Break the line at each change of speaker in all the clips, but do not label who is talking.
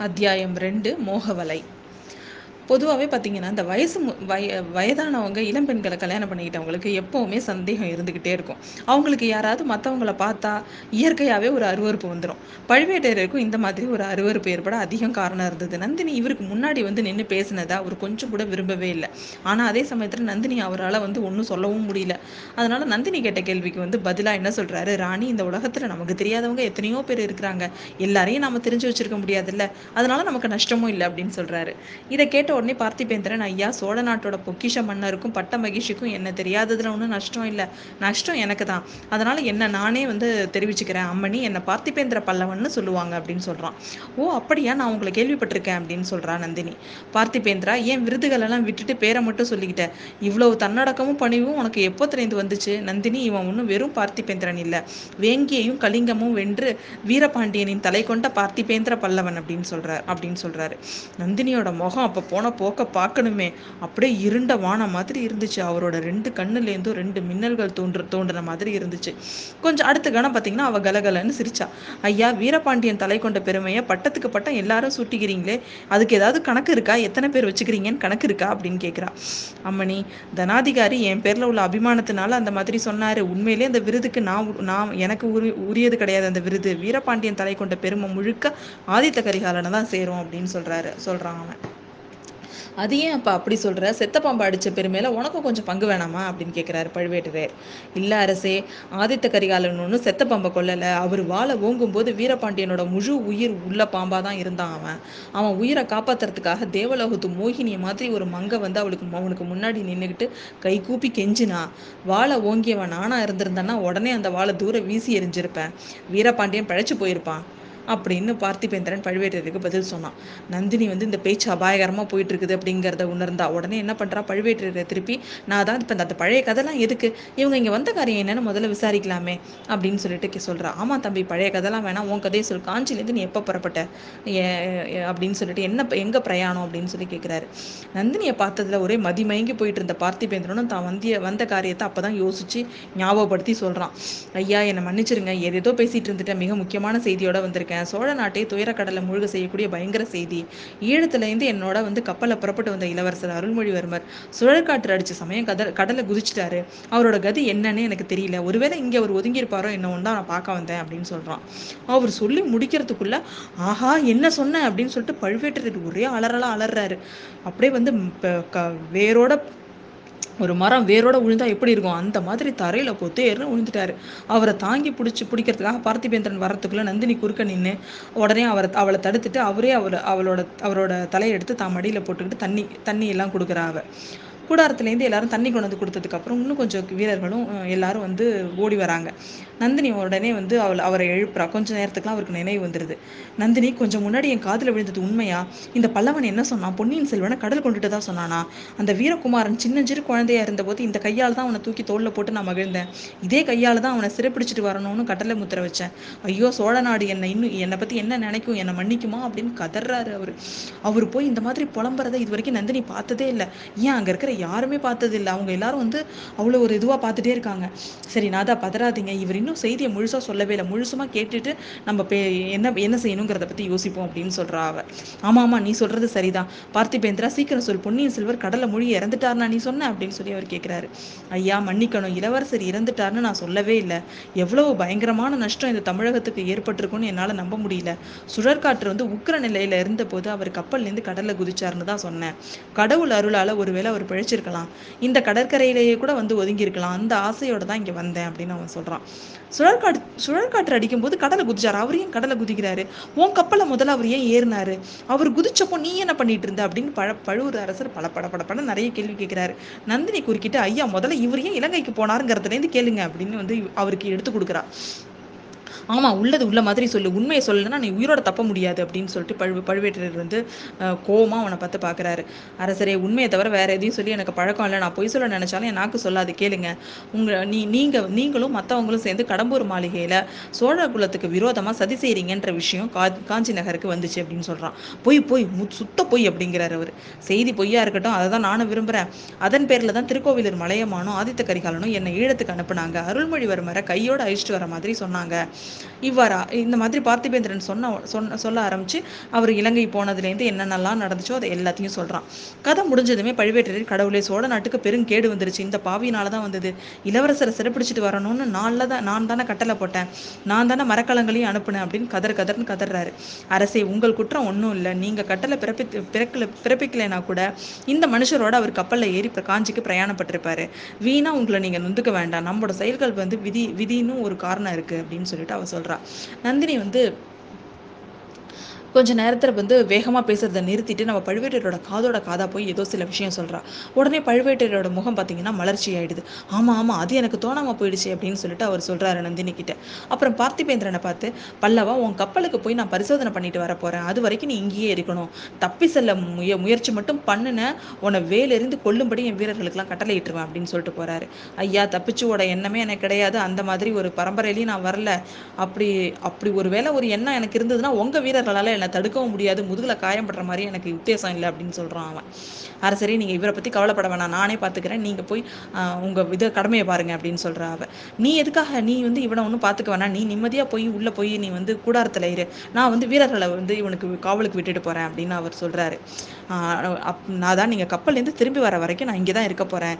அத்தியாயம் ரெண்டு மோகவலை. பொதுவாகவே பார்த்தீங்கன்னா இந்த வயசு மு- வய வயதானவங்க இளம் பெண்களை கல்யாணம் பண்ணிக்கிட்டவங்களுக்கு எப்போவுமே சந்தேகம் இருந்துக்கிட்டே இருக்கும். அவங்களுக்கு யாராவது மற்றவங்கள பார்த்தா இயற்கையாகவே ஒரு அருவருப்பு வந்துடும் பழுவேட்டையருக்கும் இந்த மாதிரி ஒரு அருவருப்பு ஏற்பட அதிகம் காரணம் இருந்தது. நந்தினி இவருக்கு முன்னாடி வந்து நின்று பேசினதை அவர் கொஞ்சம் கூட விரும்பவே இல்லை. ஆனால் அதே சமயத்தில் நந்தினி அவரால் வந்து ஒன்றும் சொல்லவும் முடியல. அதனால நந்தினி கேட்ட கேள்விக்கு வந்து பதிலாக என்ன சொல்கிறாரு ராணி இந்த உலகத்தில் நமக்கு தெரியாதவங்க எத்தனையோ பேர் இருக்கிறாங்க. எல்லாரையும் நம்ம தெரிஞ்சு வச்சிருக்க முடியாதுல்ல. அதனால நமக்கு நஷ்டமும் இல்லை அப்படின்னு சொல்கிறாரு இதை கேட்ட உடனே பார்த்திபேந்திரன் ஐயா சோழ நாட்டோட பொக்கிஷ மன்னருக்கும் பட்ட மகிழ்ச்சிக்கும் என்ன தெரியாததுல ஒன்றும் நஷ்டம் இல்லை. நஷ்டம் எனக்கு தான். அதனால என்ன நானே வந்து தெரிவிச்சுக்கிறேன். அம்மணி என்னை பார்த்திபேந்திர பல்லவன்னு சொல்லுவாங்க அப்படின்னு சொல்றான். ஓ அப்படியா? நான் உங்களை கேள்விப்பட்டிருக்கேன் அப்படின்னு சொல்றா நந்தினி. பார்த்திபேந்திரா ஏன் விருதுகள் எல்லாம் விட்டுட்டு பேரை மட்டும் சொல்லிக்கிட்டேன் இவ்வளவு தன்னடக்கமும் பணிவும் உனக்கு எப்போ தெரிந்து வந்துச்சு? நந்தினி இவன் ஒன்றும் வெறும் பார்த்திபேந்திரன் இல்லை. வேங்கியையும் கலிங்கமும் வென்று வீரபாண்டியனின் தலை கொண்ட பார்த்திபேந்திர பல்லவன் அப்படின்னு சொல்றார். அப்படின்னு சொல்றாரு. நந்தினியோட முகம் அப்போ போன போக்க பார்க்கணுமே அப்படியே இருண்ட வானம் மாதிரி இருந்துச்சு. அவரோட ரெண்டு கண்ணுலேருந்தும் ரெண்டு மின்னல்கள் தோன்று தோன்றுற மாதிரி இருந்துச்சு. கொஞ்சம் அடுத்த கணம் பார்த்தீங்கன்னா அவ கலகலன்னு சிரிச்சா. ஐயா வீரபாண்டியன் தலை கொண்ட பெருமையை பட்டத்துக்கு பட்டம் எல்லாரும் சூட்டிக்கிறீங்களே? அதுக்கு ஏதாவது கணக்கு இருக்கா? எத்தனை பேர் வச்சுக்கிறீங்கன்னு கணக்கு இருக்கா? அப்படின்னு கேட்குறா அம்மணி தனாதிகாரி என் பேர்ல உள்ள அபிமானத்தினால அந்த மாதிரி சொன்னாரு. உண்மையிலே அந்த விருதுக்கு நான் நான் எனக்கு உரி உரியது கிடையாது அந்த விருது. வீரபாண்டியன் தலை கொண்ட பெருமை முழுக்க ஆதித்த கரிகாலனை தான் சேரும் அப்படின்னு சொல்றாரு சொல்றான் அவன். அது ஏன் அப்போ அப்படி சொல்ற? செத்த பாம்பு அடிச்ச பெருமையில் உனக்கும் கொஞ்சம் பங்கு வேணாமா? அப்படின்னு கேட்குறாரு பழுவேட்டரையர். இல்ல அரசே ஆதித்த கரிகாலன் ஒன்றும் செத்த பாம்பை கொல்லல. அவர் வாழை ஓங்கும் போது வீரபாண்டியனோட முழு உயிர் உள்ள பாம்பாக தான் இருந்தான் அவன். அவன் உயிரை காப்பாத்துறதுக்காக தேவலோகத்து மோகினியை மாதிரி ஒரு மங்க வந்து அவளுக்கு அவனுக்கு முன்னாடி நின்றுக்கிட்டு கை கூப்பி கெஞ்சினா வாழை ஓங்கியவன் நானா இருந்திருந்தான்னா உடனே அந்த வாழை தூர வீசி எறிஞ்சிருப்பேன். வீரபாண்டியன் பழைச்சு போயிருப்பான். அப்படின்னு பார்த்திபேந்திரன் பழுவேட்டரையருக்கு பதில் சொன்னான். நந்தினி வந்து இந்த பேச்சு அபாயகரமாக போயிட்டு இருக்குது அப்படிங்கிறத உணர்ந்தா உடனே என்ன பண்ணுறா பழுவேட்டரையரை திருப்பி நான் தான் இப்போ அந்த பழைய கதைலாம் எதுக்கு? இவங்க இங்கே வந்த காரியம் என்னன்னு முதல்ல விசாரிக்கலாமே அப்படின்னு சொல்லிட்டு சொல்கிறா ஆமாம் தம்பி பழைய கதைலாம் வேணாம். உன் கதையை சொல். காஞ்சிலேருந்து நீ எப்போ புறப்பட்ட? ஏ- அப்படின்னு சொல்லிட்டு என்ன எங்கே பிரயாணம்? அப்படின்னு சொல்லி கேட்குறாரு நந்தினியை பார்த்ததுல ஒரே மதிமயங்கி போயிட்டு இருந்த பார்த்திபேந்திரனும் தான் வந்திய வந்த காரியத்தை அப்போ தான் யோசிச்சு ஞாபகப்படுத்தி சொல்கிறான் ஐயா என்னை மன்னிச்சிருங்க. ஏதேதோ பேசிகிட்டு இருந்துட்டேன். மிக முக்கியமான செய்தியோட வந்திருக்கேன். சோழ நாட்டை துயரக்கடலை முழுக செய்யக்கூடிய பயங்கர செய்தி. ஈழத்துலேருந்து என்னோட வந்து கப்பலை புறப்பட்டு வந்த இளவரசர் அருள்மொழிவர்மர் சுழற்காற்று அடிச்ச சமயம் கத கடலை குதிச்சிட்டாரு. அவரோட கதி என்னன்னு எனக்கு தெரியல. ஒருவேளை இங்கே அவர் ஒதுங்கியிருப்பாரோ என்ன ஒன்றா நான் பார்க்க வந்தேன் அப்படின்னு சொல்கிறான் அவர் சொல்லி முடிக்கிறதுக்குள்ள ஆஹா என்ன சொன்ன? அப்படின்னு சொல்லிட்டு பழுவேட்டரர் ஒரே அலறலாக அலறாரு. அப்படியே வந்து க- வேரோட ஒரு மரம் வேரோட விழுந்தா எப்படி இருக்கும்? அந்த மாதிரி தரையில பொத்தேர்னு விழுந்துட்டாரு அவரை தாங்கி பிடிச்சி பிடிக்கிறதுக்காக பார்த்திபேந்திரன் வரத்துக்குள்ள நந்தினி குறுக்க நின்று உடனே அவரை அவளை தடுத்துட்டு அவரே அவளை அவளோட அவரோட தலையை எடுத்து தான் மடியில போட்டுக்கிட்டு தண்ணி தண்ணி எல்லாம் கொடுக்குறா அவ. கூடாரத்துலேருந்து எல்லாரும் தண்ணி கொண்டு வந்து கொடுத்ததுக்கப்புறம் இன்னும் கொஞ்சம் வீரர்களும் எல்லாரும் வந்து ஓடி வராங்க. நந்தினி உடனே வந்து அவள் அவரை எழுப்புறா. கொஞ்ச நேரத்துக்குலாம் அவருக்கு நினைவு வந்துடுது நந்தினி கொஞ்சம் முன்னாடி என் காதில் விழுந்தது உண்மையா? இந்த பல்லவன் என்ன சொன்னான்? பொன்னியின் செல்வனை கடல் கொண்டுட்டு தான் சொன்னானா? அந்த வீரகுமாரன் சின்னஞ்சிறு குழந்தையா இருந்தபோது இந்த கையால் தான் அவனை தூக்கி தோல்ல போட்டு நான் மகிழ்ந்தேன். இதே கையால் தான் அவனை சிறைப்பிடிச்சிட்டு வரணும்னு கட்டளை முத்திர வச்சேன். ஐயோ சோழ நாடு என்னை இன்னும் என்னை பத்தி என்ன நினைக்கும்? என்னை மன்னிக்குமா? அப்படின்னு கதறாரு அவரு. அவர் போய் இந்த மாதிரி புலம்புறதை இது வரைக்கும் நந்தினி பார்த்ததே இல்லை. ஏன் அங்க இருக்கிற யாருமே பார்த்தது இல்லை அவங்க எல்லாரும் வந்து அவ்வளோ ஒரு இதுவாக பார்த்துட்டே இருக்காங்க. சரி நாதா பதறாதீங்க. இவர் இன்னும் செய்தியை முழுசா சொல்லவே இல்லை. முழுசுமா கேட்டுட்டு நம்ம பே என்ன என்ன செய்யணுங்கிறத பத்தி யோசிப்போம் அப்படின்னு சொல்றா அவ. ஆமா ஆமா நீ சொல்றது சரிதான். பார்த்திபேந்திரா சீக்கிரம் சொல் பொன்னியின் செல்வர் கடலை மொழி இறந்துட்டார்னா நீ சொன்ன அப்படின்னு சொல்லி அவர் கேட்குறாரு ஐயா மன்னிக்கணும். இளவரசர் இறந்துட்டார்னு நான் சொல்லவே இல்லை. எவ்வளவு பயங்கரமான நஷ்டம் இந்த தமிழகத்துக்கு ஏற்பட்டிருக்கும்னு என்னால் நம்ப முடியல. சுழற்காற்று வந்து உக்கிர நிலையில இருந்தபோது அவர் கப்பல்ல இருந்து குதிச்சார்னு குதிச்சாருன்னு தான் சொன்னேன். கடவுள் அருளால் ஒருவேளை அவர் பிழைச்சிருக்கலாம் இந்த கடற்கரையிலேயே கூட வந்து ஒதுங்கியிருக்கலாம். அந்த ஆசையோட தான் இங்கே வந்தேன் அப்படின்னு அவன் சொல்கிறான் சுழற்காற்று சுழற்காற்று அடிக்கும்போது கடலை குதிச்சாரு. அவர் ஏன் கடலை குதிக்கிறாரு? உன் கப்பலை முதல்ல அவர் ஏன் ஏறினாரு? அவர் குதிச்சப்போ நீ என்ன பண்ணிட்டு இருந்த? அப்படின்னு பழ பழுவூர் அரசர் பல பட படப்பட நிறைய கேள்வி கேட்கிறாரு. நந்தினி குறுக்கிட்டு ஐயா முதல்ல இவர் ஏன் இலங்கைக்கு போனாருங்கிறதுலேருந்து கேளுங்க அப்படின்னு வந்து அவருக்கு எடுத்து கொடுக்குறா. ஆமாம் உள்ளது உள்ள மாதிரி சொல்லு உண்மையை சொல்லலைன்னா நீ உயிரோட தப்ப முடியாது அப்படின்னு சொல்லிட்டு பழு பழுவேட்டரர் வந்து கோவமாக அவனை பார்த்து பார்க்குறாரு. அரசரே உண்மையை தவிர வேற எதையும் சொல்லி எனக்கு பழக்கம் இல்லை. நான் பொய் சொல்ல நினைச்சாலும் என் நாக்கு சொல்லாது. கேளுங்க. உங்க நீ நீங்கள் நீங்களும் மற்றவங்களும் சேர்ந்து கடம்பூர் மாளிகையில் சோழ குலத்துக்கு விரோதமாக சதி செய்கிறீங்கன்ற விஷயம் கா காஞ்சி நகருக்கு வந்துச்சு அப்படின்னு சொல்கிறான் பொய் பொய். மு- சுத்த பொய் அப்படிங்கிறார் அவர். செய்தி பொய்யா இருக்கட்டும். அதை தான் நானும் விரும்புகிறேன் அதன் பேரில் தான் திருக்கோவிலூர் மலையமானும் ஆதித்த கரிகாலனும் என்னை ஈழத்துக்கு அனுப்புனாங்க. அருள்மொழிவர்மரை கையோட அழிச்சிட்டு வர மாதிரி சொன்னாங்க. இவ்வாறா இந்த மாதிரி பார்த்திபேந்திரன் சொன்ன சொன்ன சொல்ல ஆரம்பிச்சு அவர் இலங்கை போனதுலேருந்து என்னென்னலாம் நடந்துச்சோ அதை எல்லாத்தையும் சொல்கிறான் கதை முடிஞ்சதுமே பழுவேட்டரையர் கடவுளே சோழ நாட்டுக்கு பெரும் கேடு வந்துருச்சு. இந்த பாவியினால தான் வந்தது. இளவரசரை சிறப்பிடிச்சிட்டு வரணும்னு நான்ல தான் நான் தானே கட்டளை போட்டேன். நான் தானே மரக்கலங்களையும் அனுப்புனேன் அப்படின்னு கதர் கதர்னு கதறாரு அரசே உங்கள் குற்றம் ஒன்றும் இல்லை. நீங்கள் கட்டளை பிறப்பி பிறக்கல பிறப்பிக்கலைனா கூட இந்த மனுஷரோட அவர் கப்பலில் ஏறி காஞ்சிக்கு பிரயாணப்பட்டிருப்பாரு. வீணா உங்களை நீங்கள் நொந்துக்க வேண்டாம். நம்மளோட செயல்கள் வந்து விதி விதின்னு ஒரு காரணம் இருக்குது அப்படின்னு சொல்லிட்டு அவ சொல்கிறா நந்தினி வந்து கொஞ்ச நேரத்தில் வந்து வேகமாக பேசுகிறத நிறுத்திட்டு நம்ம பழுவேட்டரோட காதோட காதா போய் ஏதோ சில விஷயம் சொல்கிறா உடனே பழுவேட்டரோட முகம் பார்த்தீங்கன்னா மலர்ச்சி ஆயிடுது. ஆமாம் ஆமாம் அது எனக்கு தோணாமல் போயிடுச்சு அப்படின்னு சொல்லிட்டு அவர் சொல்கிறாரு நந்தினி கிட்ட. அப்புறம் பார்த்திபேந்திரனை பார்த்து பல்லவா உன் கப்பலுக்கு போய் நான் பரிசோதனை பண்ணிட்டு வர போகிறேன் அது வரைக்கும் நீ இங்கேயே இருக்கணும். தப்பி செல்ல முய முயற்சி மட்டும் பண்ணுன உன்னை வேலிருந்து கொல்லும்படி என் வீரர்களுக்கெல்லாம் கட்டளையிட்டுருவேன் அப்படின்னு சொல்லிட்டு போகிறாரு ஐயா தப்பிச்சு ஓட எண்ணமே எனக்கு கிடையாது. அந்த மாதிரி ஒரு பரம்பரையிலையும் நான் வரல. அப்படி அப்படி ஒரு வேளை ஒரு எண்ணம் எனக்கு இருந்ததுன்னா உங்கள் வீரர்களால் என்னை தடுக்கவும் முடியாது முதுகில் காயம்படுற மாதிரி எனக்கு உத்தேசம் இல்லை அப்படின்னு சொல்கிறான் அவன். அரசரே நீங்கள் இவரை பற்றி கவலைப்பட வேணாம் நானே பார்த்துக்கிறேன் நீங்கள் போய் உங்கள் இதை கடமையை பாருங்க அப்படின்னு சொல்கிறா அவ நீ எதுக்காக நீ வந்து இவனை ஒன்றும் பார்த்துக்க வேணாம். நீ நிம்மதியாக போய் உள்ளே போய் நீ வந்து கூடாரத்தில் இரு. நான் வந்து வீரர்களை வந்து இவனுக்கு காவலுக்கு விட்டுட்டு போகிறேன் அப்படின்னு அவர் சொல்கிறாரு அப் நான் தான் நீங்கள் கப்பல்லேருந்து திரும்பி வர வரைக்கும் நான் இங்கே தான் இருக்க போகிறேன்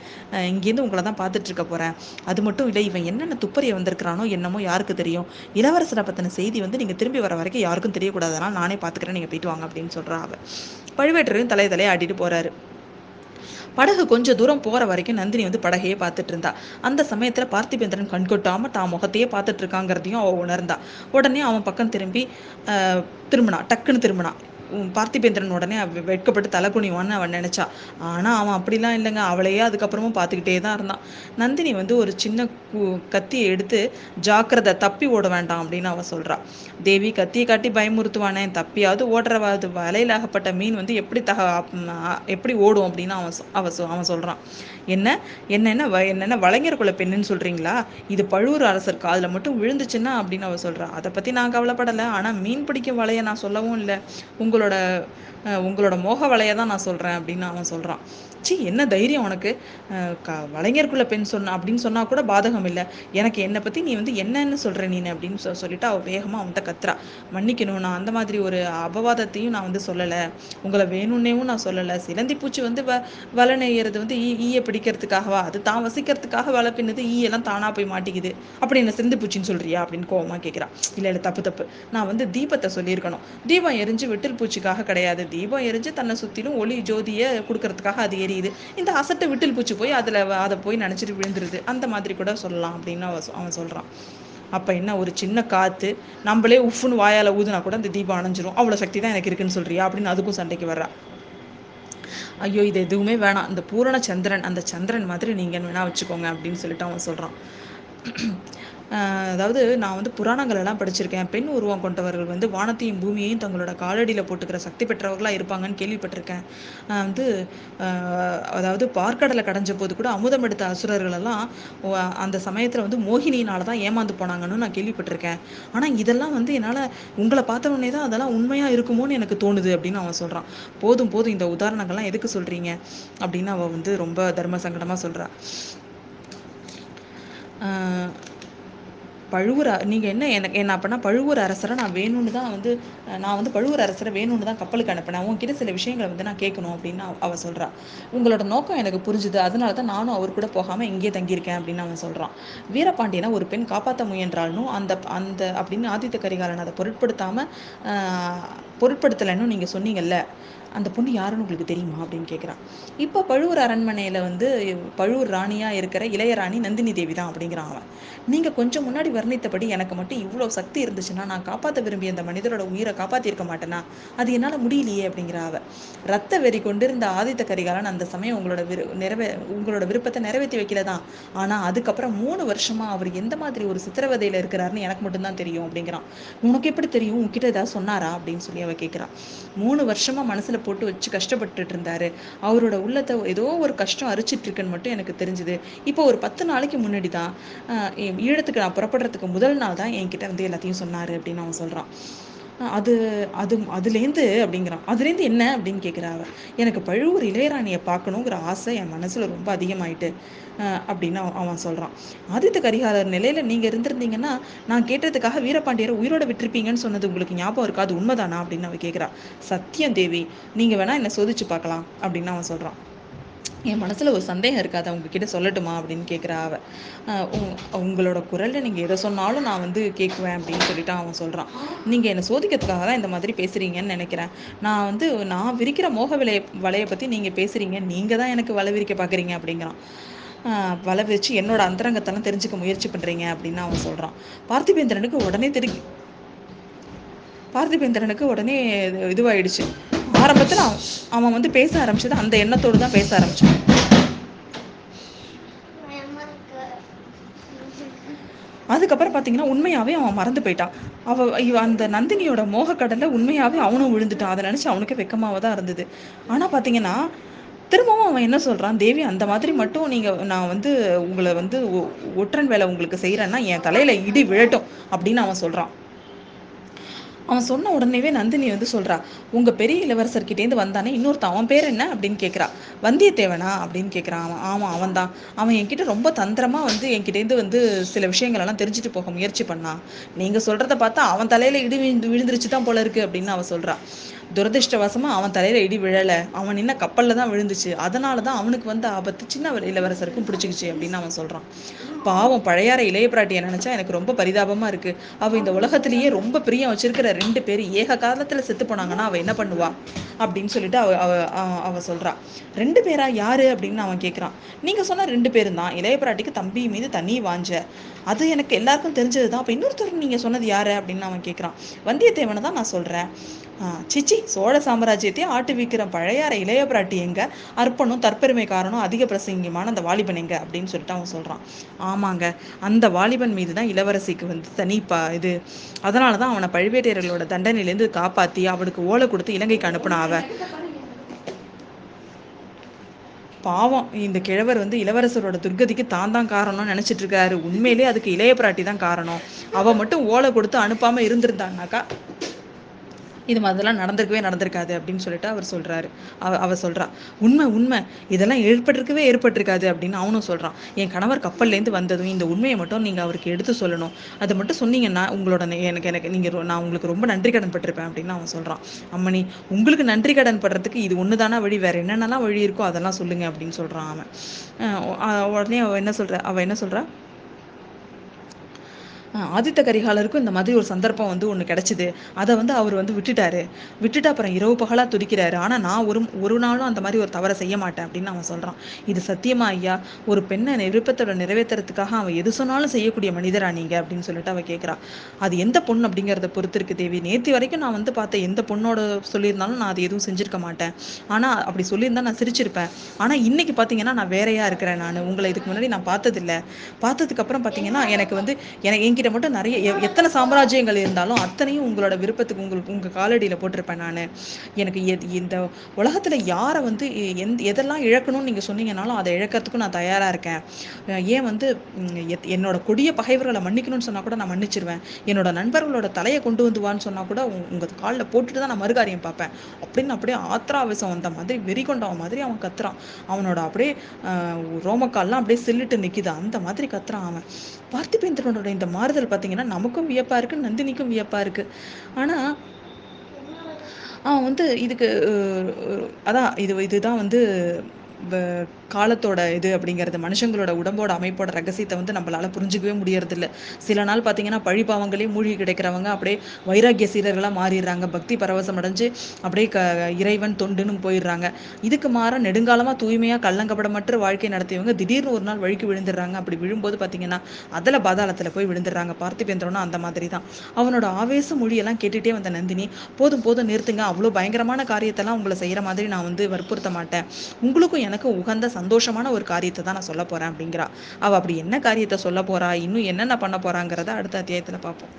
இங்கேருந்து உங்களை தான் பார்த்துட்டு இருக்க போகிறேன் அது மட்டும் இல்லை இவன் என்னென்ன துப்பறிய வந்திருக்கிறானோ என்னமோ யாருக்கு தெரியும். இளவரசரை பற்றின செய்தி வந்து நீங்கள் திரும்பி வர வரைக்கும் யாருக்கும் தெரியக்கூடாதுனால் நான் நானே பார்த்துக்கிறேன் நீங்கள் போயிட்டு வாங்க அப்படின்னு சொல்கிறா அவ. பழுவேட்டரையும் தலை தலையை ஆட்டிட்டு போகிறாரு படகு கொஞ்சம் தூரம் போற வரைக்கும் நந்தினி வந்து படகையே பார்த்துட்டு இருந்தா. அந்த சமயத்துல பார்த்திபேந்திரன் கண்கொட்டாம தான் முகத்தையே பார்த்துட்டு இருக்காங்கிறதையும் அவ உணர்ந்தா. உடனே அவன் பக்கம் திரும்பி திரும்பினா டக்குன்னு திரும்பினா பார்த்திபேந்திரன் உடனே வெட்கப்பட்டு தலை குனிவான்னு அவன் நினச்சா. ஆனால் அவன் அப்படிலாம் இல்லைங்க. அவளையே அதுக்கப்புறமும் பார்த்துக்கிட்டே தான் இருந்தான். நந்தினி வந்து ஒரு சின்ன கத்தியை எடுத்து ஜாக்கிரதை தப்பி ஓட வேண்டாம் அப்படின்னு அவன் சொல்கிறா தேவி கத்தியை காட்டி பயமுறுத்துவானே. தப்பியாவது ஓடுறவாது. வலையில் ஆகப்பட்ட மீன் வந்து எப்படி தக எப்படி ஓடும் அப்படின்னு அவன் அவன் அவன் சொல்கிறான் என்ன? என்னென்ன என்னென்ன வளைஞர் குல பெண்ணுன்னு சொல்கிறீங்களா இது பழுவூர் அரசர் காதில் மட்டும் விழுந்துச்சுன்னா? அப்படின்னு அவன் சொல்கிறான் அதை பற்றி நான் கவலைப்படலை. ஆனால் மீன் பிடிக்கும் வலையை நான் சொல்லவும் இல்லை. உங்கள் உங்களோட உங்களோட மோக வலையை தான் நான் சொல்கிறேன் அப்படின்னு அவன் சொல்கிறான் சி என்ன தைரியம் உனக்கு? க வலைஞருக்குள்ள பெண் சொன்ன அப்படின்னு சொன்னால் கூட பாதகம் இல்லை. எனக்கு என்னை பற்றி நீ வந்து என்னன்னு சொல்கிற நீ அப்படின்னு சொ சொல்லிட்டு அவள் வேகமாக அவன்கிட்ட கத்துறா. மன்னிக்கணும் நான் அந்த மாதிரி ஒரு அபவாதத்தையும் நான் வந்து சொல்லலை. உங்களை வேணும்னேவும் நான் சொல்லலை. சிலந்தி பூச்சி வந்து வ வலை நெய்யறது வந்து ஈ ஈயை பிடிக்கிறதுக்காகவா? அது தான் வசிக்கிறதுக்காக வலை பின்னுது ஈயெல்லாம் தானாக போய் மாட்டிக்குது. அப்படி என்ன சிலந்தி பூச்சின்னு சொல்கிறியா அப்படின்னு கோவமாக கேட்குறான் இல்லை இல்லை தப்பு தப்பு. நான் வந்து தீபத்தை சொல்லியிருக்கணும். தீபம் எரிஞ்சு விட்டில் பூச்சிக்காக கிடையாது. தீபம் எரிஞ்சு தன்னை சுற்றிலும் ஒளி ஜோதியை கொடுக்கறதுக்காக அது எரியுது. இந்த அசட்டை விட்டில் பூச்சி போய் அதில் அதை போய் நினச்சிட்டு விழுந்துருது. அந்த மாதிரி கூட சொல்லலாம் அப்படின்னு அவன் அவன் சொல்கிறான் அப்போ என்ன ஒரு சின்ன காற்று நம்மளே உஃப்னு வாயால் ஊதுனா கூட அந்த தீபம் அணைஞ்சிரும். அவ்வளோ சக்தி தான் எனக்கு இருக்குன்னு சொல்கிறியா அப்படின்னு அதுக்கும் சண்டைக்கு வர்றா. ஐயோ இது எதுவுமே வேணாம். இந்த பூரண சந்திரன் அந்த சந்திரன் மாதிரி நீங்கள் வேணா வச்சுக்கோங்க அப்படின்னு சொல்லிட்டு அவன் சொல்கிறான் அதாவது நான் வந்து புராணங்கள் எல்லாம் படிச்சிருக்கேன். பெண் உருவம் கொண்டவர்கள் வந்து வானத்தையும் பூமியையும் தங்களோட காலடியில் போட்டுக்கிற சக்தி பெற்றவர்களாக இருப்பாங்கன்னு கேள்விப்பட்டிருக்கேன். வந்து அதாவது பார்க்கடலை கடைஞ்ச போது கூட அமுதம் எடுத்த அசுரர்கள் எல்லாம் அந்த சமயத்தில் வந்து மோகினியினால தான் ஏமாந்து போனாங்கன்னு நான் கேள்விப்பட்டிருக்கேன். ஆனால் இதெல்லாம் வந்து என்னால் உங்களை பார்த்த உடனே தான் அதெல்லாம் உண்மையாக இருக்குமோன்னு எனக்கு தோணுது அப்படின்னு அவன் சொல்கிறான் போதும் போதும் இந்த உதாரணங்கள்லாம் எதுக்கு சொல்கிறீங்க அப்படின்னு அவள் வந்து ரொம்ப தர்ம சங்கடமாக சொல்கிறா பழுவூர் நீங்கள் என்ன எனக்கு என்ன அப்படின்னா பழுவூர் அரசரை நான் வேணும்னு தான் வந்து நான் வந்து பழுவூர் அரசரை வேணும்னு தான் கப்பலுக்கு அனுப்பினேன். உங்ககிட்ட சில விஷயங்களை வந்து நான் கேட்கணும் அப்படின்னு அவ சொல்கிறா உங்களோட நோக்கம் எனக்கு புரிஞ்சுது. அதனால தான் நானும் அவர் கூட போகாமல் இங்கேயே தங்கியிருக்கேன் அப்படின்னு அவன் சொல்கிறான் வீரபாண்டியனை ஒரு பெண் காப்பாற்ற முயன்றாலும் அந்த அந்த அப்படின்னு ஆதித்த கரிகாலன் அதை பொருட்படுத்தாமல் பொருட்படுத்தலைன்னு நீங்கள் சொன்னீங்கல்ல அந்த பொண்ணு யாருன்னு உங்களுக்கு தெரியுமா அப்படின்னு கேட்குறான் இப்போ பழுவூர் அரண்மனையில் வந்து பழுவூர் ராணியாக இருக்கிற இளையராணி நந்தினி தேவி தான் அப்படிங்கிறான் அவன். நீங்கள் கொஞ்சம் முன்னாடி வர்ணித்தபடி எனக்கு மட்டும் இவ்வளோ சக்தி இருந்துச்சுன்னா நான் காப்பாற்ற விரும்பிய அந்த மனிதரோட உயிரை காப்பாற்றிருக்க மாட்டேனா? அது என்னால் முடியலையே அப்படிங்கிற அவ. ரத்த வெறி கொண்டிருந்த ஆதித்த கரிகாலன் அந்த சமயம் உங்களோட விரு நிறைவே உங்களோட விருப்பத்தை நிறைவேற்றி வைக்கல தான். ஆனால் அதுக்கப்புறம் மூணு வருஷமா அவர் எந்த மாதிரி ஒரு சித்திரவதையில் இருக்கிறாருன்னு எனக்கு மட்டும்தான் தெரியும் அப்படிங்கிறான். உனக்கு எப்படி தெரியும்? உன்கிட்ட ஏதாவது சொன்னாரா? அப்படின்னு சொல்லி அவ கேட்குறான் மூணு வருஷமா மனசில் போட்டு வச்சு கஷ்டப்பட்டுட்டு இருந்தாரு அவரோட உள்ளத்தை ஏதோ ஒரு கஷ்டம் அரிச்சிட்டு இருக்குன்னு மட்டும் எனக்கு தெரிஞ்சுது. இப்போ ஒரு பத்து நாளைக்கு முன்னாடி தான் ஈழத்துக்கு நான் புறப்படுறதுக்கு முதல் நாள் தான் என்கிட்ட வந்து எல்லாத்தையும் சொன்னாரு அப்படின்னு அவன் சொல்றான். அது அது அதுலேருந்து அப்படிங்கிறான். அதுலேருந்து என்ன அப்படின்னு கேட்குறா அவ. எனக்கு பழுவூர் இளையராணியை பார்க்கணுங்கிற ஆசை என் மனசில் ரொம்ப அதிகமாயிட்டு அப்படின்னு அவன் சொல்கிறான் ஆதித்த கரிகாலர் நிலையில் நீங்கள் இருந்திருந்தீங்கன்னா நான் கேட்டதுக்காக வீரபாண்டியரை உயிரோட விட்டுருப்பீங்கன்னு சொன்னது உங்களுக்கு ஞாபகம் இருக்கா? அது உண்மைதானா? அப்படின்னு அவன் கேட்குறா சத்தியம் தேவி நீங்கள் வேணால் என்னை சோதிச்சு பார்க்கலாம் அப்படின்னு அவன் சொல்கிறான் என் மனசில் ஒரு சந்தேகம் இருக்காது. அவங்க கிட்ட சொல்லட்டுமா? அப்படின்னு கேட்குறா அவ. உங்களோட குரலில் நீங்கள் எதை சொன்னாலும் நான் வந்து கேட்குவேன் அப்படின்னு சொல்லிட்டு அவன் சொல்கிறான் நீங்கள் என்னை சோதிக்கிறதுக்காக தான் இந்த மாதிரி பேசுகிறீங்கன்னு நினைக்கிறேன். நான் வந்து நான் விரிக்கிற மோக விலைய வலையை பற்றி நீங்கள் பேசுகிறீங்க நீங்கள் தான் எனக்கு வலை விரிக்க பார்க்குறீங்க அப்படிங்கிறான். வலை வச்சு என்னோட அந்தரங்கத்தெல்லாம் தெரிஞ்சுக்க முயற்சி பண்ணுறீங்க அப்படின்னு அவன் சொல்கிறான் பார்த்திபேந்திரனுக்கு உடனே தெரி பார்த்திபேந்திரனுக்கு உடனே இதுவாயிடுச்சு. ஆரம்பத்தில் அவன் வந்து பேச ஆரம்பிச்சது அந்த எண்ணத்தோடு தான் பேச ஆரம்பிச்சான். அதுக்கப்புறம் பார்த்தீங்கன்னா உண்மையாகவே அவன் மறந்து போயிட்டான். அவ அந்த நந்தினியோட மோகக்கடலில் உண்மையாகவே அவனும் விழுந்துட்டான். அதை நினச்சி அவனுக்கு வெக்கமாக தான் இருந்தது. ஆனால் பார்த்தீங்கன்னா திரும்பவும் அவன் என்ன சொல்கிறான் தேவி அந்த மாதிரி மட்டும் நீங்கள் நான் வந்து உங்களை வந்து ஒற்றன் வேலை உங்களுக்கு செய்கிறேன்னா என் தலையில் இடி விழட்டும் அப்படின்னு அவன் சொல்கிறான் அவன் சொன்ன உடனேவே நந்தினி வந்து சொல்றா உங்க பெரிய இளவரசர்கிட்டேருந்து வந்தானே இன்னொருத்த அவன் பேர் என்ன? அப்படின்னு கேட்குறா வந்தியத்தேவனா? அப்படின்னு கேட்குறான் அவன் ஆமாம் அவன் தான் அவன் என்கிட்ட ரொம்ப தந்திரமா வந்து என்கிட்டேருந்து வந்து சில விஷயங்கள் எல்லாம் தெரிஞ்சுட்டு போக முயற்சி பண்ணான் நீங்க சொல்றத பார்த்தா அவன் தலையில இடி விழுந்து விழுந்துருச்சு தான் போல இருக்கு அப்படின்னு அவன் சொல்றா. துரதிருஷ்டவசமாக அவன் தலையில் இடி விழலை. அவன் நின்ன கப்பலில் தான் விழுந்துச்சு. அதனால தான் அவனுக்கு வந்து ஆபத்து சின்ன இளவரசருக்கும் பிடிச்சிக்கிச்சு அப்படின்னு அவன் சொல்கிறான் பாவம் பழையாற இளைய பிராட்டியை நினச்சா எனக்கு ரொம்ப பரிதாபமாக இருக்குது அவள் இந்த உலகத்திலேயே ரொம்ப பிரியம் வச்சிருக்கிற ரெண்டு பேர் ஏக காலத்தில் செத்து போனாங்கன்னா அவள் என்ன பண்ணுவா? அப்படின்னு சொல்லிட்டு அவ அவ அவ சொல்றா. ரெண்டு பேரா யாரு? அப்படின்னு அவன் கேட்குறான் நீங்கள் சொன்ன ரெண்டு பேரும் தான் இளைய பிராட்டிக்கு தம்பி மீது தண்ணி வாஞ்ச. அது எனக்கு எல்லாருக்கும் தெரிஞ்சது தான் அப்போ இன்னொருத்தர் நீங்கள் சொன்னது யாரு? அப்படின்னு அவன் கேட்குறான் வந்தியத்தேவனை தான் நான் சொல்கிறேன் சிச்சி சோழ சாம்ராஜ்யத்தை ஆட்டு விற்கிற பழையாற இளைய பிராட்டி எங்க? அர்ப்பணம் தற்பெருமை காரணம் அதிக பிரசங்கியமான அந்த வாலிபன் எங்க? அப்படின்னு சொல்லிட்டு அவன் சொல்றான். ஆமாங்க அந்த வாலிபன் மீது தான் இளவரசிக்கு வந்து தனிப்பா இது. அதனால தான் அவனை பழுவேட்டையர்களோட தண்டனையிலேருந்து காப்பாத்தி அவனுக்கு ஓலை கொடுத்து இலங்கைக்கு அனுப்புனா அவ. பாவம் இந்த கிழவர் வந்து இளவரசரோட துர்கதிக்கு தான் தான் காரணம்னு நினைச்சிட்டு இருக்காரு. உண்மையிலே அதுக்கு இளைய பிராட்டி தான் காரணம். அவ மட்டும் ஓலை கொடுத்து அனுப்பாம இருந்திருந்தான்னாக்கா இது மாதிரிலாம் நடந்திருக்கவே நடந்திருக்காது அப்படின்னு சொல்லிட்டு அவர் சொல்கிறாரு அவ அவ சொல்கிறா உண்மை உண்மை. இதெல்லாம் ஏற்பட்டிருக்கவே ஏற்பட்டிருக்காது அப்படின்னு அவனும் சொல்கிறான் என் கணவர் கப்பல்லேருந்து வந்ததும் இந்த உண்மையை மட்டும் நீங்கள் அவருக்கு எடுத்து சொல்லணும். அதை மட்டும் சொன்னீங்கன்னா உங்களோட எனக்கு எனக்கு நீங்கள் நான் உங்களுக்கு ரொம்ப நன்றி கடன் பட்டிருப்பேன் அப்படின்னு அவன் சொல்கிறான் அம்மணி உங்களுக்கு நன்றி கடன் படுறதுக்கு இது ஒண்ணுதானா வழி? வேற என்னென்னலாம் வழி இருக்கோ அதெல்லாம் சொல்லுங்க அப்படின்னு சொல்கிறான் அவன். உடனே அவள் என்ன சொல்கிற அவள் என்ன சொல்றா? ஆதித்த கரிகாலருக்கும் இந்த மாதிரி ஒரு சந்தர்ப்பம் வந்து ஒன்று கிடைச்சிது. அதை வந்து அவர் வந்து விட்டுட்டாரு. விட்டுட்டு அப்புறம் இரவு பகலாக துடிக்கிறாரு. ஆனால் நான் ஒரு ஒரு நாளும் அந்த மாதிரி ஒரு தவறை செய்ய மாட்டேன் அப்படின்னு அவன் சொல்கிறான் இது சத்தியமா ஐயா? ஒரு பெண்ணை விருப்பத்தோட நிறைவேற்றுறதுக்காக அவன் எது சொன்னாலும் செய்யக்கூடிய மனிதரா நீங்க? அப்படின்னு சொல்லிட்டு அவன் கேட்குறா அது எந்த பொண்ணு அப்படிங்கிறத பொறுத்து இருக்கு தேவி. நேற்று வரைக்கும் நான் வந்து பார்த்த எந்த பொண்ணோட சொல்லியிருந்தாலும் நான் அது எதுவும் செஞ்சிருக்க மாட்டேன். ஆனால் அப்படி சொல்லியிருந்தா நான் சிரிச்சிருப்பேன். ஆனால் இன்னைக்கு பார்த்தீங்கன்னா நான் வேறையா இருக்கிறேன் நான். உங்களை இதுக்கு முன்னாடி நான் பார்த்ததில்லை. பார்த்ததுக்கு அப்புறம் பார்த்தீங்கன்னா எனக்கு வந்து எனக்கு என்கிட்ட மட்டும் நிறைய எத்தனை சாம்ராஜ்யங்கள் இருந்தாலும் அத்தனையும் உங்களோட விருப்பத்துக்கு உங்களுக்கு உங்கள் காலடியில் போட்டிருப்பேன் நான். எனக்கு இந்த உலகத்தில் யாரை வந்து எந்த எதெல்லாம் இழக்கணும்னு நீங்கள் சொன்னீங்கனாலும் அதை இழக்கிறதுக்கும் நான் தயாராக இருக்கேன். ஏன் வந்து என்னோட கொடிய பகைவர்களை மன்னிக்கணும்னு சொன்னால் கூட நான் மன்னிச்சிருவேன். என்னோட நண்பர்களோட தலையை கொண்டு வந்துவான்னு சொன்னால் கூட உங்கள் காலில் போட்டுட்டு தான் நான் மறுகாரியம் பார்ப்பேன். அப்படின்னு அப்படியே ஆத்திராவேசம் வந்த மாதிரி வெறி கொண்டவன் மாதிரி அவன் கத்துறான். அவனோட அப்படியே ரோமக்கால்லாம் அப்படியே சில்லிட்டு நிற்கிது அந்த மாதிரி கத்துறான் அவன். பார்த்திபேந்திரனோட இந்த மாதிரி மாறுதல் பார்த்தீங்கன்னா நமக்கும் வியப்பா இருக்கு நந்தினிக்கும் வியப்பா இருக்கு. ஆனா அவன் வந்து இதுக்கு அதான் இது இதுதான் வந்து காலத்தோட இது அப்படிங்கிறது மனுஷங்களோட உடம்போட அமைப்போட ரகசியத்தை வந்து நம்மளால புரிஞ்சுக்கவே முடியறதில்ல. சில நாள் பார்த்தீங்கன்னா பழி பாவங்களே மூழ்கி கிடைக்கிறவங்க அப்படியே வைராக்கிய சீரர்களாக மாறிடுறாங்க. பக்தி பரவசம் அடைஞ்சு அப்படியே க இறைவன் தொண்டுன்னு போயிடுறாங்க. இதுக்கு மாற நெடுங்காலமாக தூய்மையாக கள்ளங்கப்படமற்ற வாழ்க்கை நடத்தியவங்க திடீர்னு ஒரு நாள் வழிக்கு விழுந்துடுறாங்க. அப்படி விழும்போது பார்த்தீங்கன்னா அதில் பாதாளத்தில் போய் விழுந்துடுறாங்க. பார்த்திபேந்திரனும் அந்த மாதிரி தான் அவனோட ஆவேச மொழியெல்லாம் கேட்டுகிட்டே வந்த நந்தினி போதும் போதும் நிறுத்துங்க. அவ்வளோ பயங்கரமான காரியத்தெல்லாம் உங்களை செய்கிற மாதிரி நான் வந்து வற்புறுத்த மாட்டேன். உங்களுக்கும் எனக்கு உகந்த சந்தோஷமான ஒரு காரியத்தை தான் நான் சொல்ல போறேன் அப்படிங்கிறா. அவ அப்படி என்ன காரியத்தை சொல்ல போறா? இன்னும் என்னென்ன பண்ண போறாங்கிறத அடுத்த அத்தியாயத்துல பார்ப்போம்.